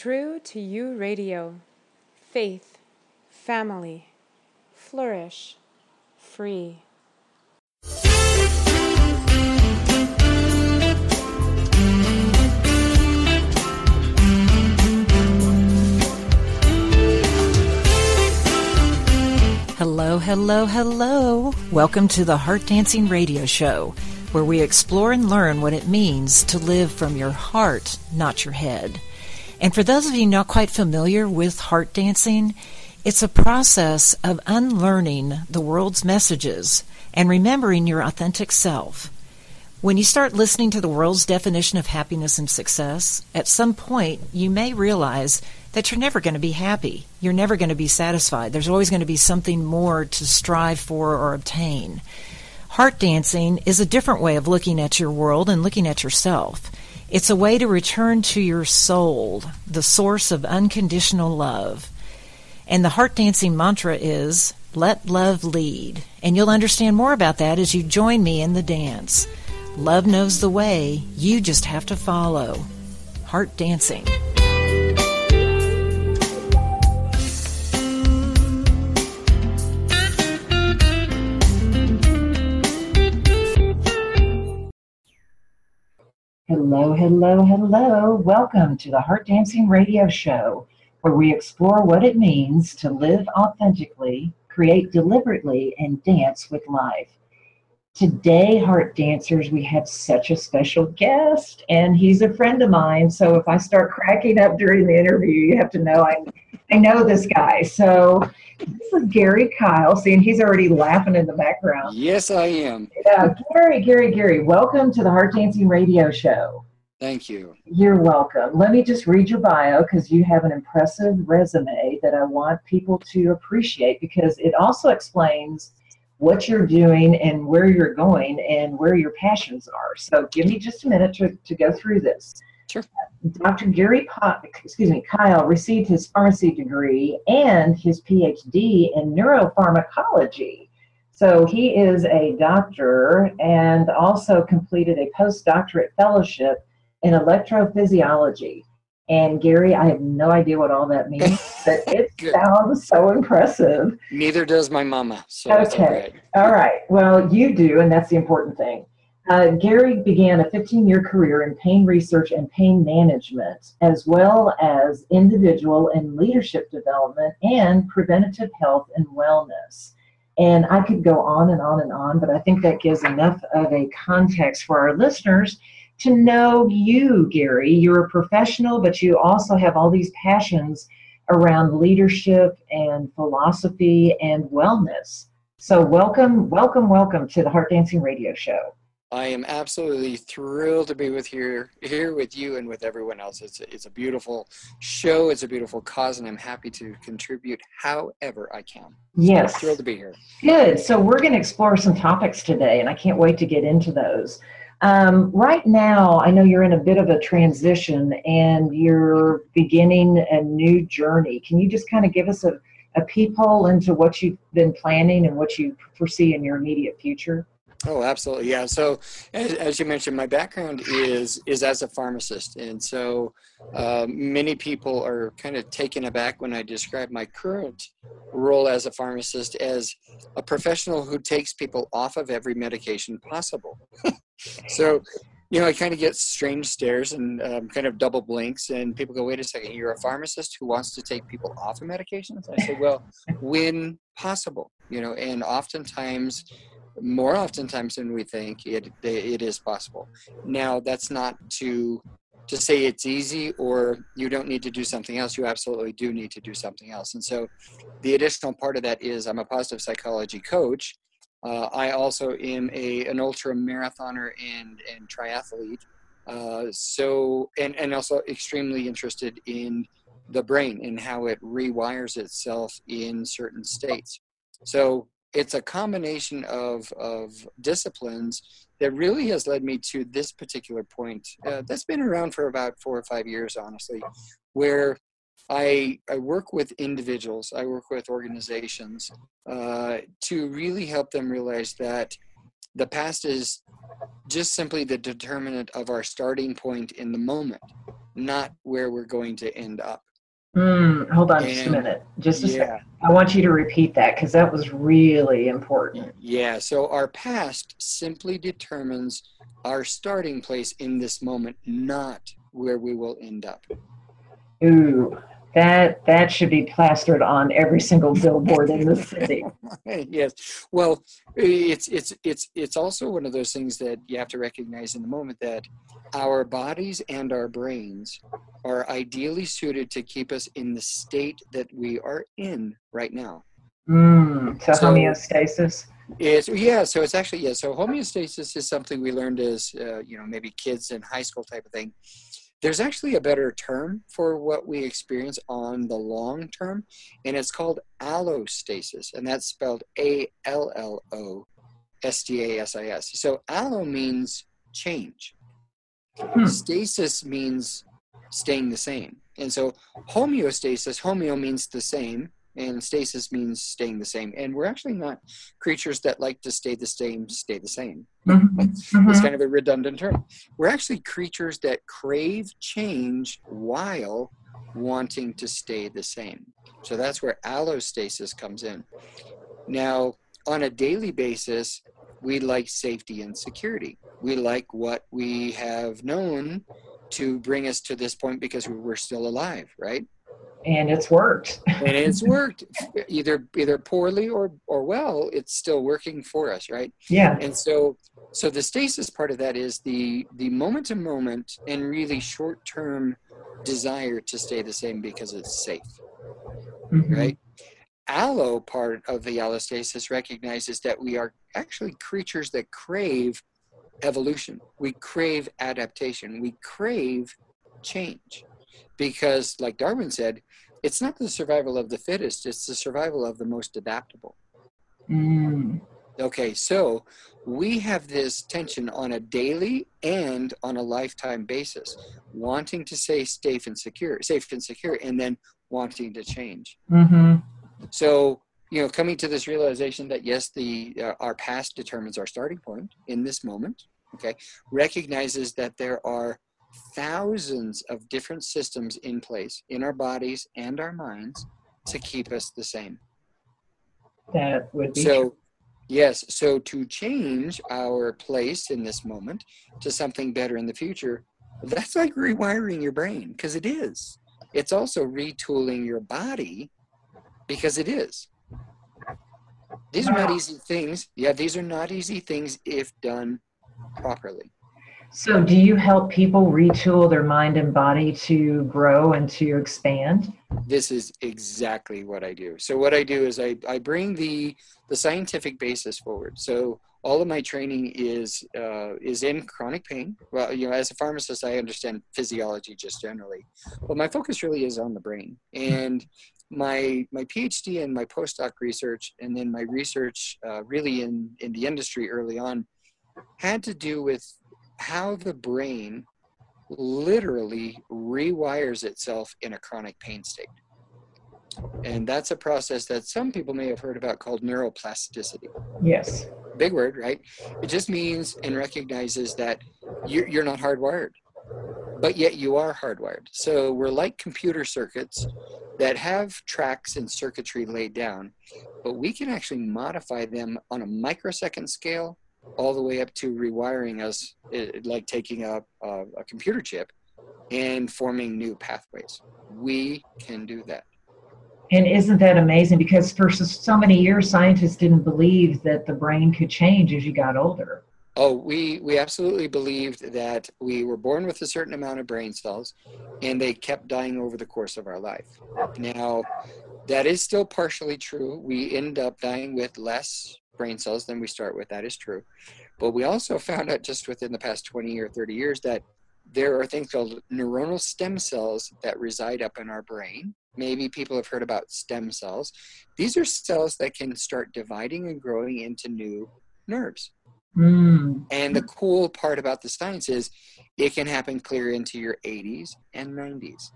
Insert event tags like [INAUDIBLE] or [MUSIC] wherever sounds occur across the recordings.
True to You Radio. Faith, family, flourish, free. Hello, hello, hello. Welcome to the Heart Dancing Radio Show, where we explore and learn what it means to live from your heart, not your head. And for those of you not quite familiar with heart dancing, it's a process of unlearning the world's messages and remembering your authentic self. When you start listening to the world's definition of happiness and success, at some point you may realize that you're never going to be happy. You're never going to be satisfied. There's always going to be something more to strive for or obtain. Heart dancing is a different way of looking at your world and looking at yourself. It's a way to return to your soul, the source of unconditional love. And the heart dancing mantra is let love lead. And you'll understand more about that as you join me in the dance. Love knows the way, you just have to follow. Heart dancing. Hello, hello, hello. Welcome to the Heart Dancing Radio Show, where we explore what it means to live authentically, create deliberately, and dance with life. Today, Heart Dancers, we have such a special guest, and he's a friend of mine. So if I start cracking up during the interview, you have to know I, I know this guy. So this is Gary Keil. Seeing he's already laughing in the background. Yes, I am. Yeah, Gary, Gary, Gary, welcome to the Heart Dancing Radio Show. Thank you. You're welcome. Let me just read your bio because you have an impressive resume that I want people to appreciate because it also explains what you're doing and where you're going and where your passions are. So give me just a minute to, to go through this. Sure. Dr. Gary, Pot, excuse me, Keil received his pharmacy degree and his PhD in neuropharmacology. So he is a doctor and also completed a postdoctorate fellowship in electrophysiology. And Gary, I have no idea what all that means, [LAUGHS] but it sounds so impressive. Neither does my mama. So okay. All right. all right. Well, you do, and that's the important thing. Uh, Gary began a 15 year career in pain research and pain management, as well as individual and leadership development and preventative health and wellness. And I could go on and on and on, but I think that gives enough of a context for our listeners to know you, Gary. You're a professional, but you also have all these passions around leadership and philosophy and wellness. So, welcome, welcome, welcome to the Heart Dancing Radio Show. I am absolutely thrilled to be with here here with you and with everyone else. It's a, it's a beautiful show. It's a beautiful cause, and I'm happy to contribute however I can. Yes, so thrilled to be here. Good. So we're going to explore some topics today, and I can't wait to get into those. Um, right now, I know you're in a bit of a transition, and you're beginning a new journey. Can you just kind of give us a a peephole into what you've been planning and what you foresee in your immediate future? Oh, absolutely, yeah. So, as, as, you mentioned, my background is is as a pharmacist, and so uh, many people are kind of taken aback when I describe my current role as a pharmacist as a professional who takes people off of every medication possible. [LAUGHS] so, you know, I kind of get strange stares and um, kind of double blinks, and people go, "Wait a second, you're a pharmacist who wants to take people off of medications?" I say, "Well, when possible, you know, and oftentimes." More oftentimes than we think it it is possible. Now that's not to to say it's easy or you don't need to do something else. You absolutely do need to do something else. And so the additional part of that is i'm a positive psychology coach. Uh, i also am a an ultra marathoner and and triathlete. Uh, so and and also extremely interested in the brain and how it rewires itself in certain states. So it's a combination of, of disciplines that really has led me to this particular point uh, that's been around for about four or five years honestly where I, I work with individuals i work with organizations uh, to really help them realize that the past is just simply the determinant of our starting point in the moment, not where we're going to end up. Mm, hold on and, just a minute. Just a yeah. second. I want you to repeat that because that was really important. Yeah. So our past simply determines our starting place in this moment, not where we will end up. Ooh, that that should be plastered on every single billboard in the city. [LAUGHS] yes. Well, it's it's it's it's also one of those things that you have to recognize in the moment that our bodies and our brains are ideally suited to keep us in the state that we are in right now. Mm, so, so homeostasis. Is yeah, so it's actually yeah. So homeostasis is something we learned as uh, you know maybe kids in high school type of thing there's actually a better term for what we experience on the long term, and it's called allostasis, and that's spelled A L L O S T A S I S. So allo means change. Hmm. Stasis means staying the same. And so homeostasis, homeo means the same, and stasis means staying the same. And we're actually not creatures that like to stay the same, stay the same. Mm-hmm. mm-hmm. It's kind of a redundant term. We're actually creatures that crave change while wanting to stay the same. So that's where allostasis comes in. Now, on a daily basis, we like safety and security. We like what we have known to bring us to this point because we're still alive, right? And it's worked. And it's [LAUGHS] worked either either poorly or or well it's still working for us right? Yeah. And so so the stasis part of that is the the moment to moment and really short term desire to stay the same because it's safe mm-hmm. right? Allo part of the allostasis recognizes that we are actually creatures that crave evolution. We crave adaptation. We crave change because like darwin said it's not the survival of the fittest it's the survival of the most adaptable mm. okay so we have this tension on a daily and on a lifetime basis wanting to stay safe and secure safe and secure and then wanting to change mm-hmm. so you know coming to this realization that yes the uh, our past determines our starting point in this moment okay recognizes that there are thousands of different systems in place in our bodies and our minds to keep us the same. That would be so. True. Yes, so to change our place in this moment to something better in the future, that's like rewiring your brain because it is. It's also retooling your body because it is. These are not easy things. Yeah, these are not easy things if done properly. So, do you help people retool their mind and body to grow and to expand? This is exactly what I do. So, what I do is I, I bring the the scientific basis forward. So, all of my training is uh, is in chronic pain. Well, you know, as a pharmacist, I understand physiology just generally, but my focus really is on the brain. And my my PhD and my postdoc research, and then my research uh, really in in the industry early on, had to do with how the brain literally rewires itself in a chronic pain state. And that's a process that some people may have heard about called neuroplasticity. Yes. Big word, right? It just means and recognizes that you're, you're not hardwired, but yet you are hardwired. So we're like computer circuits that have tracks and circuitry laid down, but we can actually modify them on a microsecond scale all the way up to rewiring us, it, like taking a, a, a computer chip and forming new pathways. We can do that. And isn't that amazing? Because for so many years, scientists didn't believe that the brain could change as you got older. Oh, we, we absolutely believed that we were born with a certain amount of brain cells and they kept dying over the course of our life. Now, that is still partially true. We end up dying with less brain cells then we start with. That is true. But we also found out just within the past 20 or 30 years that there are things called neuronal stem cells that reside up in our brain. Maybe people have heard about stem cells. These are cells that can start dividing and growing into new nerves. Mm. And the cool part about the science is it can happen clear into your 80s and 90s.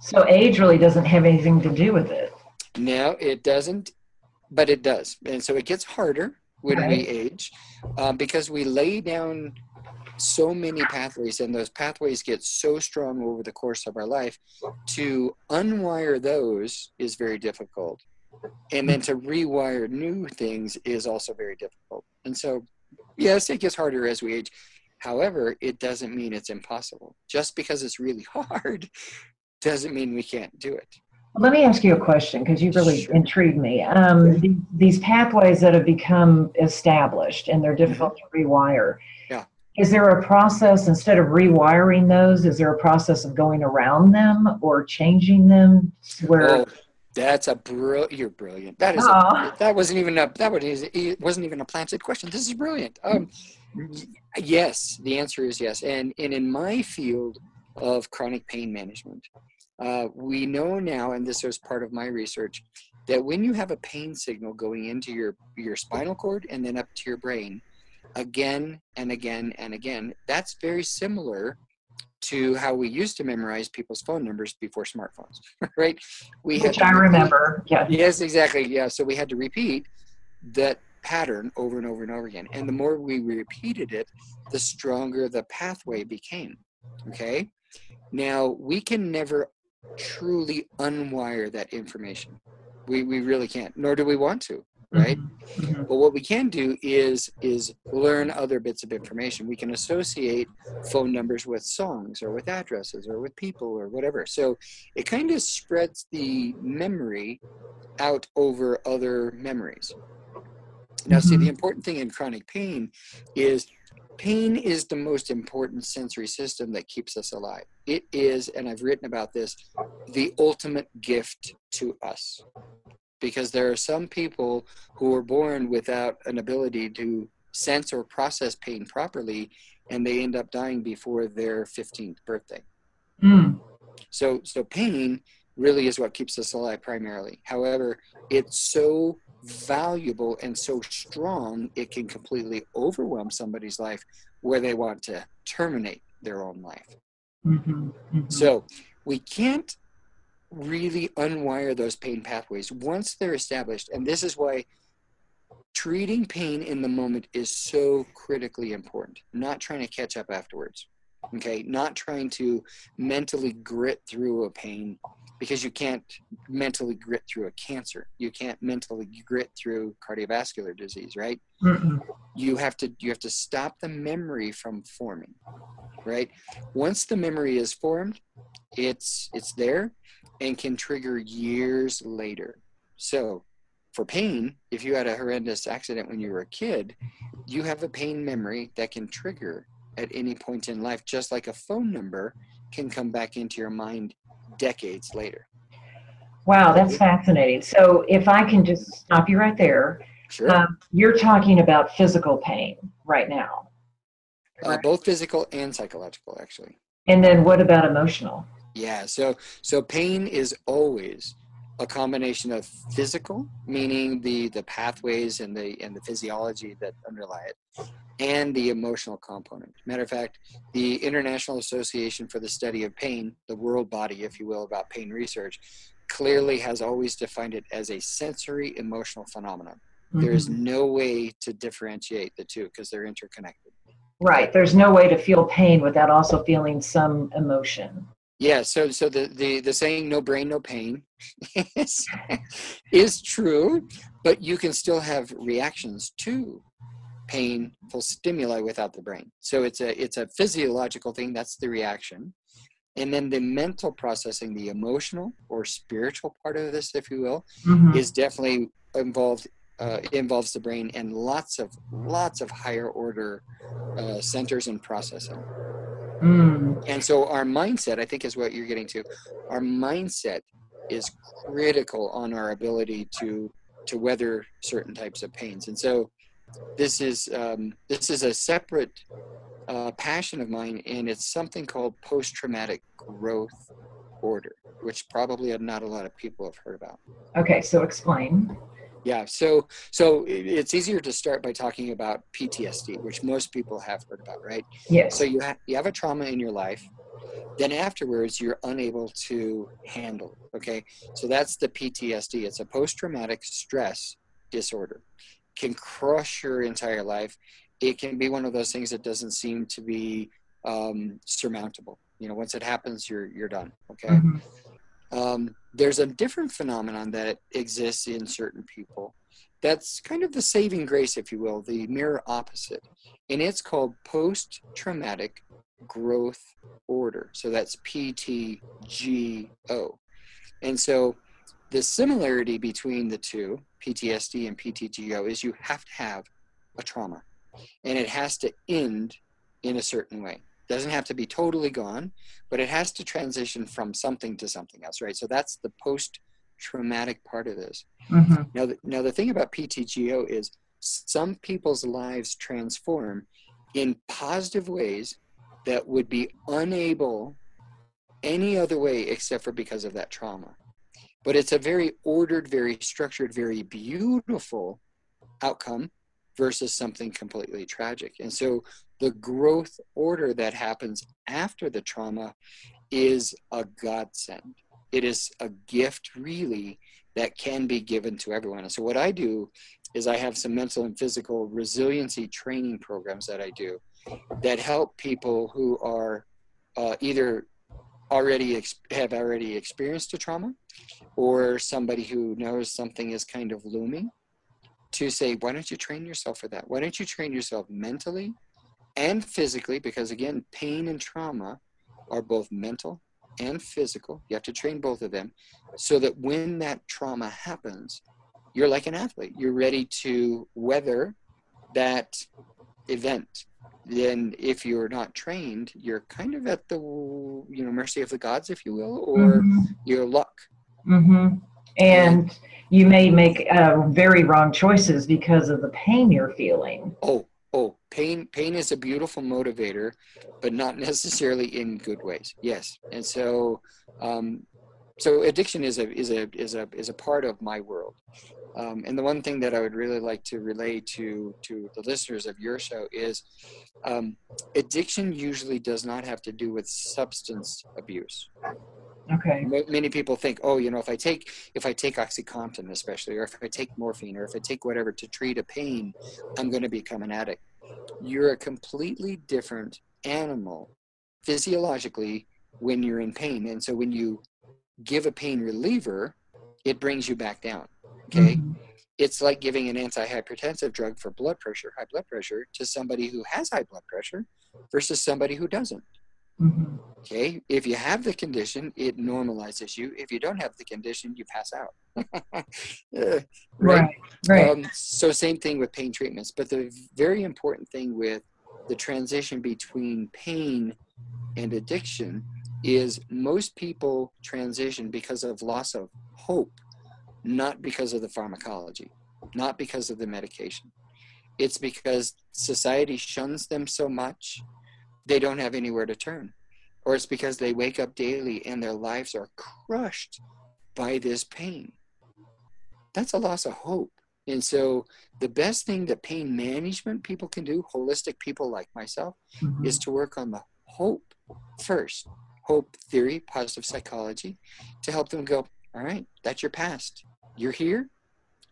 So age really doesn't have anything to do with it. No, it doesn't but it does. And so it gets harder when Right. we age um, because we lay down so many pathways and those pathways get so strong over the course of our life. To unwire those is very difficult. And then to rewire new things is also very difficult. And so yes it gets harder as we age. However it doesn't mean it's impossible. Just because it's really [LAUGHS] hard doesn't mean we can't do it Let me ask you a question because you really Sure. intrigued me. Um, the, these pathways that have become established and they're difficult to rewire. Mm-hmm. Yeah. Is there a process instead of rewiring those? Is there a process of going around them or changing them? Where Oh, that's a brilliant. You're brilliant. That is. A, that wasn't even a. That was. It wasn't even a planted question. This is brilliant. Um, yes, the answer is yes. And and in my field of chronic pain management, uh, we know now, and this was part of my research, that when you have a pain signal going into your your spinal cord and then up to your brain, again and again and again, that's very similar to how we used to memorize people's phone numbers before smartphones, [LAUGHS] right? We had which to I repeat- remember. Yeah. Yes, exactly. Yeah. So we had to repeat that pattern over and over and over again. And the more we repeated it, the stronger the pathway became. Okay. Now we can never truly unwire that information. We, we really can't, nor do we want to, right? Mhm. But what we can do is is learn other bits of information. We can associate phone numbers with songs or with addresses or with people or whatever. So it kind of spreads the memory out over other memories. Now, see, the important thing in chronic pain is pain is the most important sensory system that keeps us alive. It is, and I've written about this, the ultimate gift to us. Because there are some people who are born without an ability to sense or process pain properly, and they end up dying before their 15th birthday. Mm. So, so pain really is what keeps us alive primarily. However, it's so valuable and so strong, it can completely overwhelm somebody's life where they want to terminate their own life. Mhm. Mhm. So, we can't really unwire those pain pathways once they're established. And this is why treating pain in the moment is so critically important, not trying to catch up afterwards. Okay, not trying to mentally grit through a pain because you can't mentally grit through a cancer. You can't mentally grit through cardiovascular disease, right? Mm-mm. you have to you have to stop the memory from forming right once the memory is formed it's it's there and can trigger years later so for pain if you had a horrendous accident when you were a kid you have a pain memory that can trigger at any point in life just like a phone number can come back into your mind decades later Wow, that's fascinating. So, if I can just stop you right there, sure um, you're talking about physical pain right now. uh, both physical and psychological actually And then what about emotional? Yeah, so so pain is always a combination of physical, meaning the the pathways and the and the physiology that underlie it, and the emotional component. Matter of fact, the International Association for the Study of Pain, the world body, if you will, about pain research, clearly has always defined it as a sensory emotional phenomenon. Mm-hmm. There is no way to differentiate the two because they're interconnected. Right. There's no way to feel pain without also feeling some emotion. Yeah, so so the the, the saying "no brain, no pain" is, [LAUGHS] is true, but you can still have reactions to painful stimuli without the brain. So it's a it's a physiological thing. That's the reaction, and then the mental processing, the emotional or spiritual part of this, if you will, Mhm. is definitely involved. Uh, involves the brain and lots of lots of higher order uh, centers and processing. Mm. And so our mindset, I think, is what you're getting to. Our mindset is critical on our ability to to weather certain types of pains. And so this is um, this is a separate uh, passion of mine, and it's something called post traumatic growth order, which probably not a lot of people have heard about. Okay, so explain. Yeah, so so it's easier to start by talking about PTSD, which most people have heard about, right? Yes. So you have you have a trauma in your life, then afterwards you're unable to handle. Okay, so that's the PTSD. It's a post-traumatic stress disorder, can crush your entire life. It can be one of those things that doesn't seem to be um, surmountable. You know, once it happens, you're you're done. Okay. Mm-hmm. Um, there's a different phenomenon that exists in certain people. That's kind of the saving grace, if you will, the mirror opposite, and it's called post-traumatic growth order. So that's PTGO. And so the similarity between the two, PTSD and PTGO, is you have to have a trauma and it has to end in a certain way. Doesn't have to be totally gone, but it has to transition from something to something else, right? So that's the post traumatic part of this. Mm-hmm. Now, the, now the thing about PTGO is some people's lives transform in positive ways that would be unable any other way except for because of that trauma. But it's a very ordered, very structured, very beautiful outcome versus something completely tragic. And so the growth order that happens after the trauma is a godsend. It is a gift, really, that can be given to everyone. And so, what I do is I have some mental and physical resiliency training programs that I do that help people who are uh, either already ex- have already experienced a trauma or somebody who knows something is kind of looming to say why don't you train yourself for that why don't you train yourself mentally and physically because again pain and trauma are both mental and physical you have to train both of them so that when that trauma happens you're like an athlete you're ready to weather that event then if you're not trained, you're kind of at the you know mercy of the gods, if you will, or mm-hmm. your luck. Mm-hmm. And you may make uh, very wrong choices because of the pain you're feeling. Oh, oh, pain. Pain is a beautiful motivator, but not necessarily in good ways. Yes, and so um, so addiction is a is a is a is a part of my world um, and the one thing that i would really like to relay to to the listeners of your show is um, addiction usually does not have to do with substance abuse okay many people think oh you know if i take if i take oxycontin especially or if i take morphine or if i take whatever to treat a pain i'm going to become an addict you're a completely different animal physiologically when you're in pain and so when you give a pain reliever, it brings you back down. Okay. Mm-hmm. It's like giving an antihypertensive drug for blood pressure, high blood pressure, to somebody who has high blood pressure versus somebody who doesn't. Mm-hmm. Okay. If you have the condition, it normalizes you. If you don't have the condition, you pass out. [LAUGHS] uh, right. Right. right. Um, so, same thing with pain treatments. But the very important thing with the transition between pain and addiction is most people transition because of loss of hope, not because of the pharmacology, not because of the medication. It's because society shuns them so much, they don't have anywhere to turn. Or it's because they wake up daily and their lives are crushed by this pain. That's a loss of hope. And so, the best thing that pain management people can do, holistic people like myself, mm-hmm. is to work on the hope first hope theory, positive psychology, to help them go, all right, that's your past. You're here.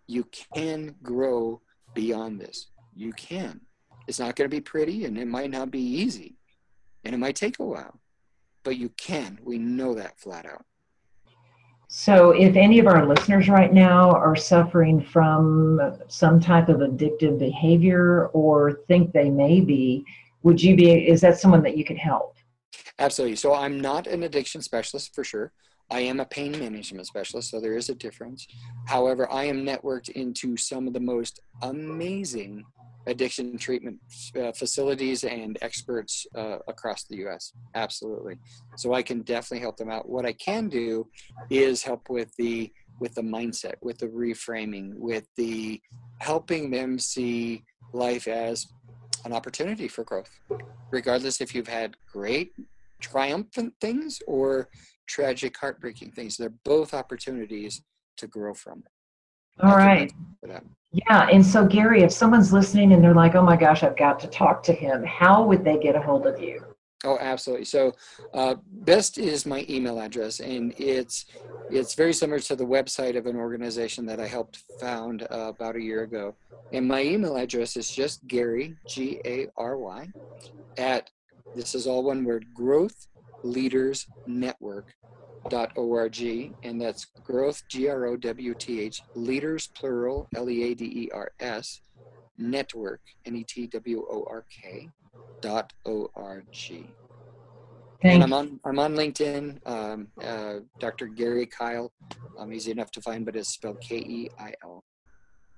You can grow beyond this. You can. It's not going to be pretty and it might not be easy and it might take a while, but you can. We know that flat out. So, if any of our listeners right now are suffering from some type of addictive behavior or think they may be, would you be, is that someone that you could help? Absolutely. So I'm not an addiction specialist for sure. I am a pain management specialist, so there is a difference. However, I am networked into some of the most amazing addiction treatment uh, facilities and experts uh, across the US. Absolutely. So I can definitely help them out. What I can do is help with the with the mindset, with the reframing, with the helping them see life as an opportunity for growth. Regardless if you've had great triumphant things or tragic, heartbreaking things. They're both opportunities to grow from. All right. Yeah. And so, Gary, if someone's listening and they're like, oh my gosh, I've got to talk to him, how would they get a hold of you? Oh, absolutely. So, uh, best is my email address, and it's it's very similar to the website of an organization that I helped found uh, about a year ago. And my email address is just Gary G A R Y at this is all one word Growth Leaders Network dot org and that's growth g-r-o-w-t-h leaders plural l-e-a-d-e-r-s network n-e-t-w-o-r-k dot o-r-g and I'm on I'm on LinkedIn. Um, uh, Dr. Gary Keil. Um, easy enough to find, but it's spelled K E I L.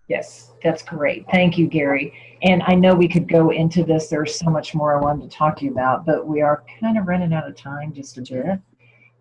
Yes, that's great. Thank you, Gary. And I know we could go into this. There's so much more I wanted to talk to you about, but we are kind of running out of time just a bit.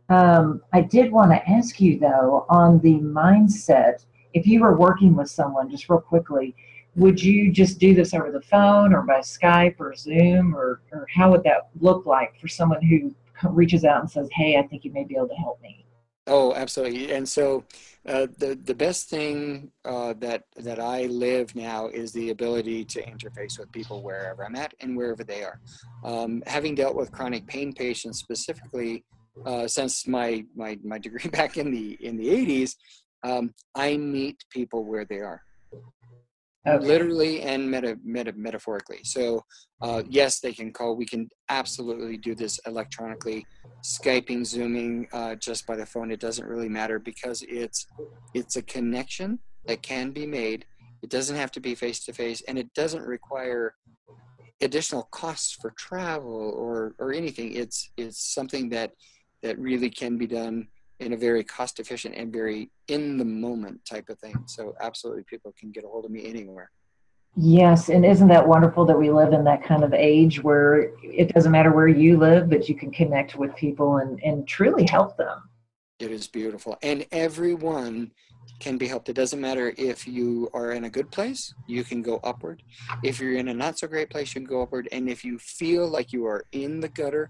Um, I did want to ask you though on the mindset. If you were working with someone, just real quickly, would you just do this over the phone or by Skype or Zoom or, or how would that look like for someone who reaches out and says, Hey, I think you may be able to help me? Oh, absolutely. And so uh, the the best thing uh, that that I live now is the ability to interface with people wherever I'm at and wherever they are. Um, having dealt with chronic pain patients specifically uh, since my, my my degree [LAUGHS] back in the in the 80s, um, I meet people where they are. Okay. literally and meta, meta, metaphorically. So, uh, yes, they can call. We can absolutely do this electronically, skyping, zooming, uh, just by the phone. It doesn't really matter because it's it's a connection that can be made. It doesn't have to be face to face, and it doesn't require additional costs for travel or or anything. It's it's something that that really can be done in a very cost efficient and very in the moment type of thing. So absolutely people can get a hold of me anywhere. Yes, and isn't that wonderful that we live in that kind of age where it doesn't matter where you live, but you can connect with people and, and truly help them. It is beautiful. And everyone can be helped. It doesn't matter if you are in a good place, you can go upward. If you're in a not so great place, you can go upward. And if you feel like you are in the gutter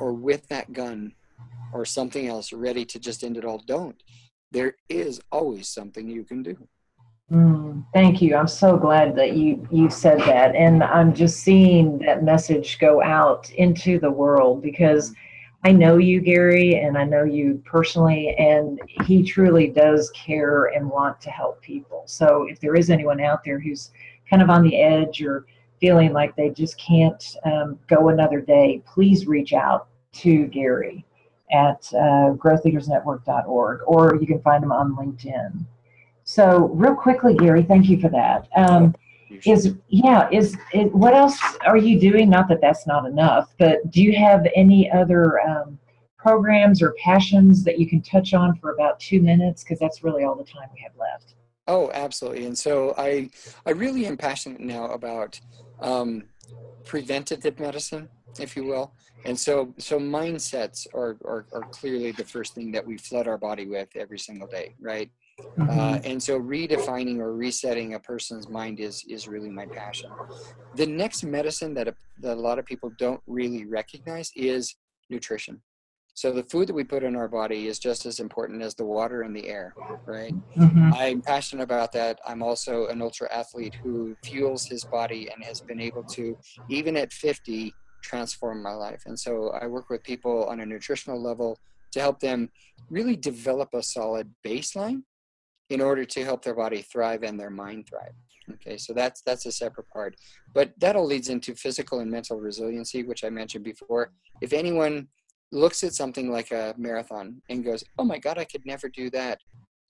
or with that gun, or something else ready to just end it all. Don't. There is always something you can do. Mm, thank you. I'm so glad that you you said that. And i'm just seeing that message go out into the world because i know you gary and i know you personally and he truly does care and want to help people. So if there is anyone out there who's kind of on the edge or feeling like they just can't um, go another day please reach out to gary at uh, growthleadersnetwork.org, or you can find them on LinkedIn. So, real quickly, Gary, thank you for that. Um, is yeah, is, is, what else are you doing? Not that that's not enough, but do you have any other um, programs or passions that you can touch on for about two minutes? Because that's really all the time we have left. Oh, absolutely. And so I, I really am passionate now about um, preventative medicine, if you will. And so, so mindsets are, are, are clearly the first thing that we flood our body with every single day, right? Mm-hmm. Uh, and so redefining or resetting a person's mind is is really my passion. The next medicine that a, that a lot of people don't really recognize is nutrition. So the food that we put in our body is just as important as the water and the air, right? Mm-hmm. I'm passionate about that. I'm also an ultra athlete who fuels his body and has been able to, even at 50, transform my life. And so I work with people on a nutritional level to help them really develop a solid baseline in order to help their body thrive and their mind thrive. Okay, so that's that's a separate part. But that all leads into physical and mental resiliency, which I mentioned before. If anyone looks at something like a marathon and goes, "Oh my god, I could never do that."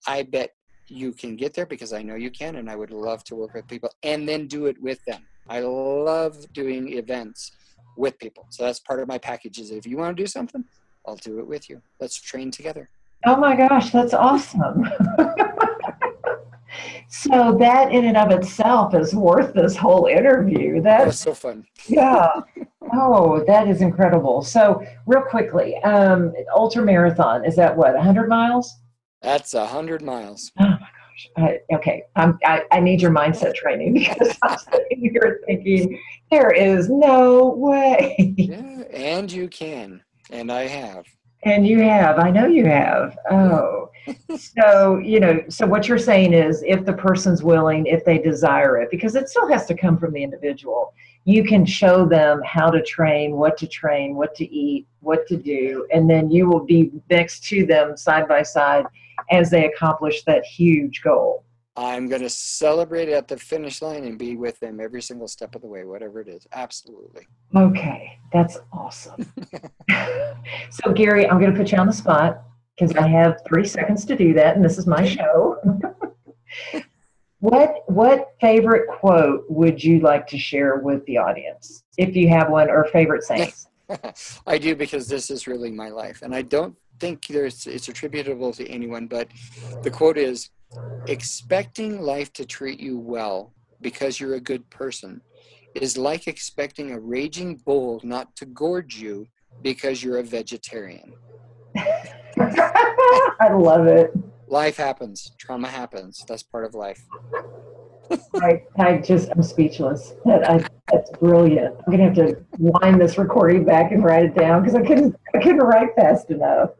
I bet you can get there because I know you can and I would love to work with people and then do it with them. I love doing events with people. So that's part of my package is if you want to do something, I'll do it with you. Let's train together. Oh my gosh, that's awesome. [LAUGHS] so that in and of itself is worth this whole interview. That's so fun. yeah. [LAUGHS] Oh, that is incredible. So real quickly, um, ultra marathon, is that what, 100 miles? That's 100 miles. [GASPS] [LAUGHS] I, okay. I'm, I, I need your mindset training [LAUGHS] because I'm sitting here thinking, there is no way. Yeah, and you can. And I have. And you have. I know you have. Oh. so, you know, so what you're saying is if the person's willing, if they desire it, because it still has to come from the individual. You can show them how to train, what to train, what to eat, what to do, and then you will be next to them side by side as they accomplish that huge goal. I'm going to celebrate at the finish line and be with them every single step of the way, whatever it is. Absolutely. Okay, that's awesome. [LAUGHS] so, Gary, I'm going to put you on the spot because I have three seconds to do that, and this is my show. [LAUGHS] what what favorite quote would you like to share with the audience, if you have one, or favorite sayings? [LAUGHS] I do because this is really my life, and I don't think there's it's attributable to anyone, but the quote is expecting life to treat you well because you're a good person is like expecting a raging bull not to gorge you because you're a vegetarian. [LAUGHS] I love it. Life happens, trauma happens. That's part of life. I, I just, I'm speechless. That, I, that's brilliant. I'm gonna have to wind this recording back and write it down because I couldn't, I couldn't write fast enough.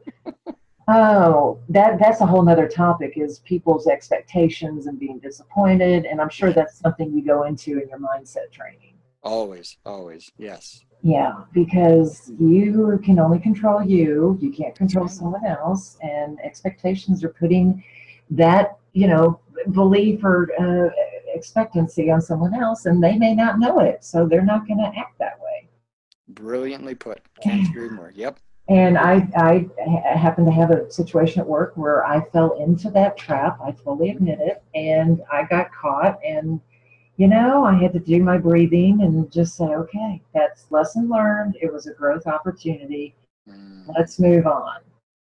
Oh, that that's a whole nother topic is people's expectations and being disappointed. And I'm sure that's something you go into in your mindset training. Always, always, yes. Yeah, because you can only control you. You can't control someone else. And expectations are putting that, you know, belief or uh, expectancy on someone else, and they may not know it. So they're not going to act that way. Brilliantly put. [SIGHS] Can't agree more. Yep. And I, I happened to have a situation at work where I fell into that trap. I fully admit it. And I got caught. And, you know, I had to do my breathing and just say, okay, that's lesson learned. It was a growth opportunity. Mm, Let's move on.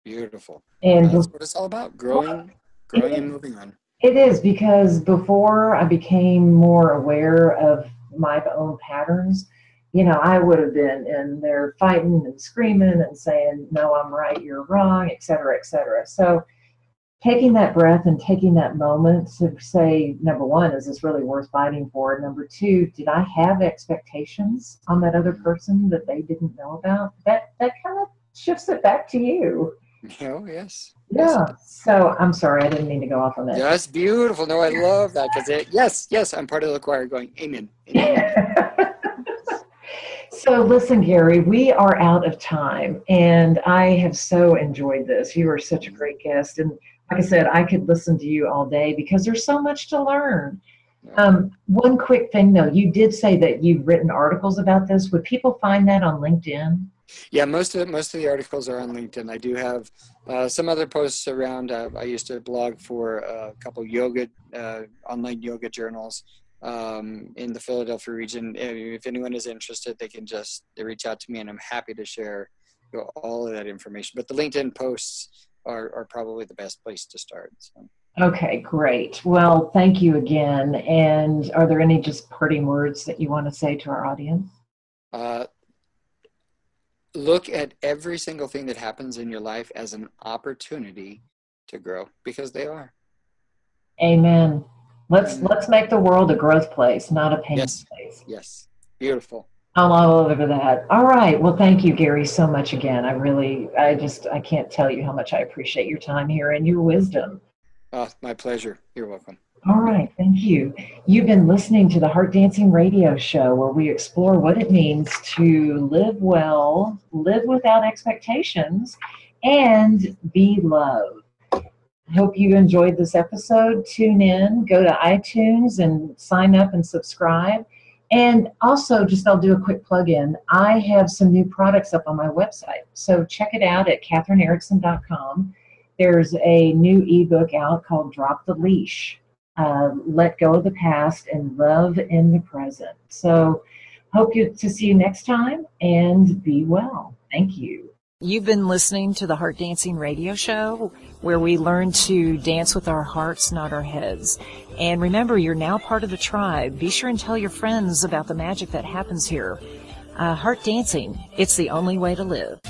beautiful. And That's what it's all about. Growing, growing and moving on. It is because before I became more aware of my own patterns, you know, I would have been in there fighting and screaming and saying, no, I'm right, you're wrong, et cetera, et cetera. So taking that breath and taking that moment to say, number one, is this really worth fighting for? Number two, did I have expectations on that other person that they didn't know about? That that kind of shifts it back to you. Oh, yes. Yeah. So I'm sorry, I didn't mean to go off on that. That's beautiful. No, I love that because it, yes, yes, I'm part of the choir going, Amen. Amen. [LAUGHS] so listen, Gary, we are out of time, and I have so enjoyed this. You are such a great guest, and like I said, I could listen to you all day because there's so much to learn. Um, one quick thing though, you did say that you've written articles about this. Would people find that on LinkedIn? Yeah, most of most of the articles are on LinkedIn. I do have uh, some other posts around. Uh, I used to blog for a couple yoga uh, online yoga journals um, in the Philadelphia region. If anyone is interested, they can just they reach out to me, and I'm happy to share all of that information. But the LinkedIn posts are, are probably the best place to start. So. Okay, great. Well, thank you again. And are there any just parting words that you want to say to our audience? Uh, look at every single thing that happens in your life as an opportunity to grow because they are. Amen. Let's let's make the world a growth place, not a pain Yes. place. Yes, beautiful. I'm all over that. All right. Well, thank you, Gary, so much again. I really, I just, I can't tell you how much I appreciate your time here and your wisdom. Oh, my pleasure. You're welcome. All right, thank you. You've been listening to the Heart Dancing Radio Show, where we explore what it means to live well, live without expectations, and be loved. I hope you enjoyed this episode. Tune in, go to iTunes and sign up and subscribe. And also, just I'll do a quick plug in. I have some new products up on my website. So check it out at katherineerickson.com. There's a new ebook out called Drop the Leash uh, let go of the past and love in the present. So, hope you to see you next time and be well. Thank you. You've been listening to the Heart Dancing Radio Show, where we learn to dance with our hearts, not our heads. And remember, you're now part of the tribe. Be sure and tell your friends about the magic that happens here. Uh, heart dancing, it's the only way to live.